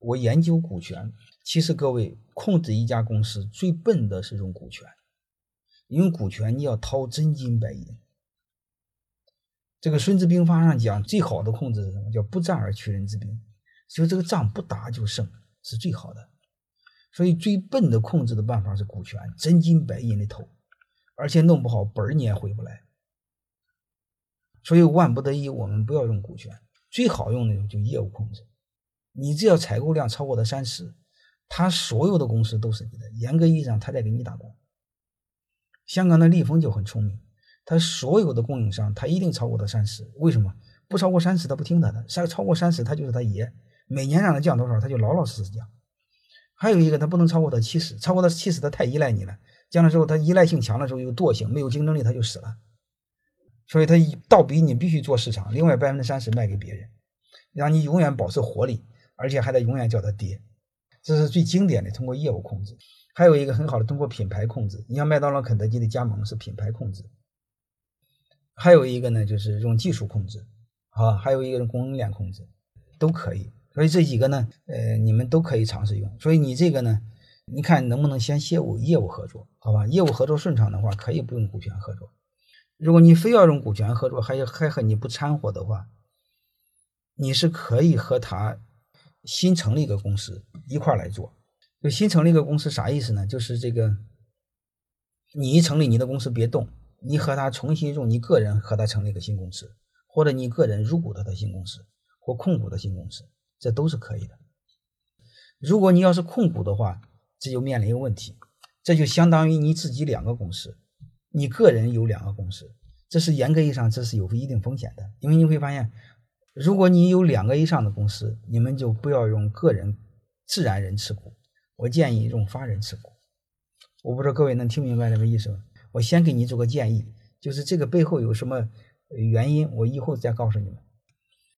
我研究股权，其实各位控制一家公司最笨的是用股权，用股权你要掏真金白银。这个《孙子兵法》上讲，最好的控制是什么？叫不战而屈人之兵，就这个仗不打就胜，是最好的。所以最笨的控制的办法是股权，真金白银的投，而且弄不好本儿你也回不来。所以万不得已，我们不要用股权，最好用的就业务控制。你只要采购量超过了三十，他所有的公司都是你的，严格意义上他在给你打工。香港的利丰就很聪明，他所有的供应商他一定超过了三十，为什么？不超过三十他不听他的，超超过三十他就是他爷，每年让他降多少他就老老实实降。还有一个他不能超过他七十，超过他七十他太依赖你了，降了之后他依赖性强了之后有惰性，没有竞争力他就死了。所以他倒逼你必须做市场，另外百分之三十卖给别人，让你永远保持活力。而且还得永远叫它爹，这是最经典的通过业务控制。还有一个很好的通过品牌控制，你像麦当劳、肯德基的加盟是品牌控制。还有一个呢，就是用技术控制，啊，还有一个是供应链控制，都可以。所以这几个呢，呃，你们都可以尝试用。所以你这个呢，你看能不能先业务业务合作，好吧？业务合作顺畅的话，可以不用股权合作。如果你非要用股权合作，还还和你不掺和的话，你是可以和他。新成立一个公司一块来做，就新成立一个公司啥意思呢？就是这个，你一成立你的公司别动，你和他重新用你个人和他成立一个新公司，或者你个人入股他的新公司或控股的新公司，这都是可以的。如果你要是控股的话，这就面临一个问题，这就相当于你自己两个公司，你个人有两个公司，这是严格意义上这是有一定风险的，因为你会发现。如果你有两个以上的公司，你们就不要用个人自然人持股，我建议用法人持股。我不知道各位能听明白这个意思吗？我先给你做个建议，就是这个背后有什么原因，我以后再告诉你们。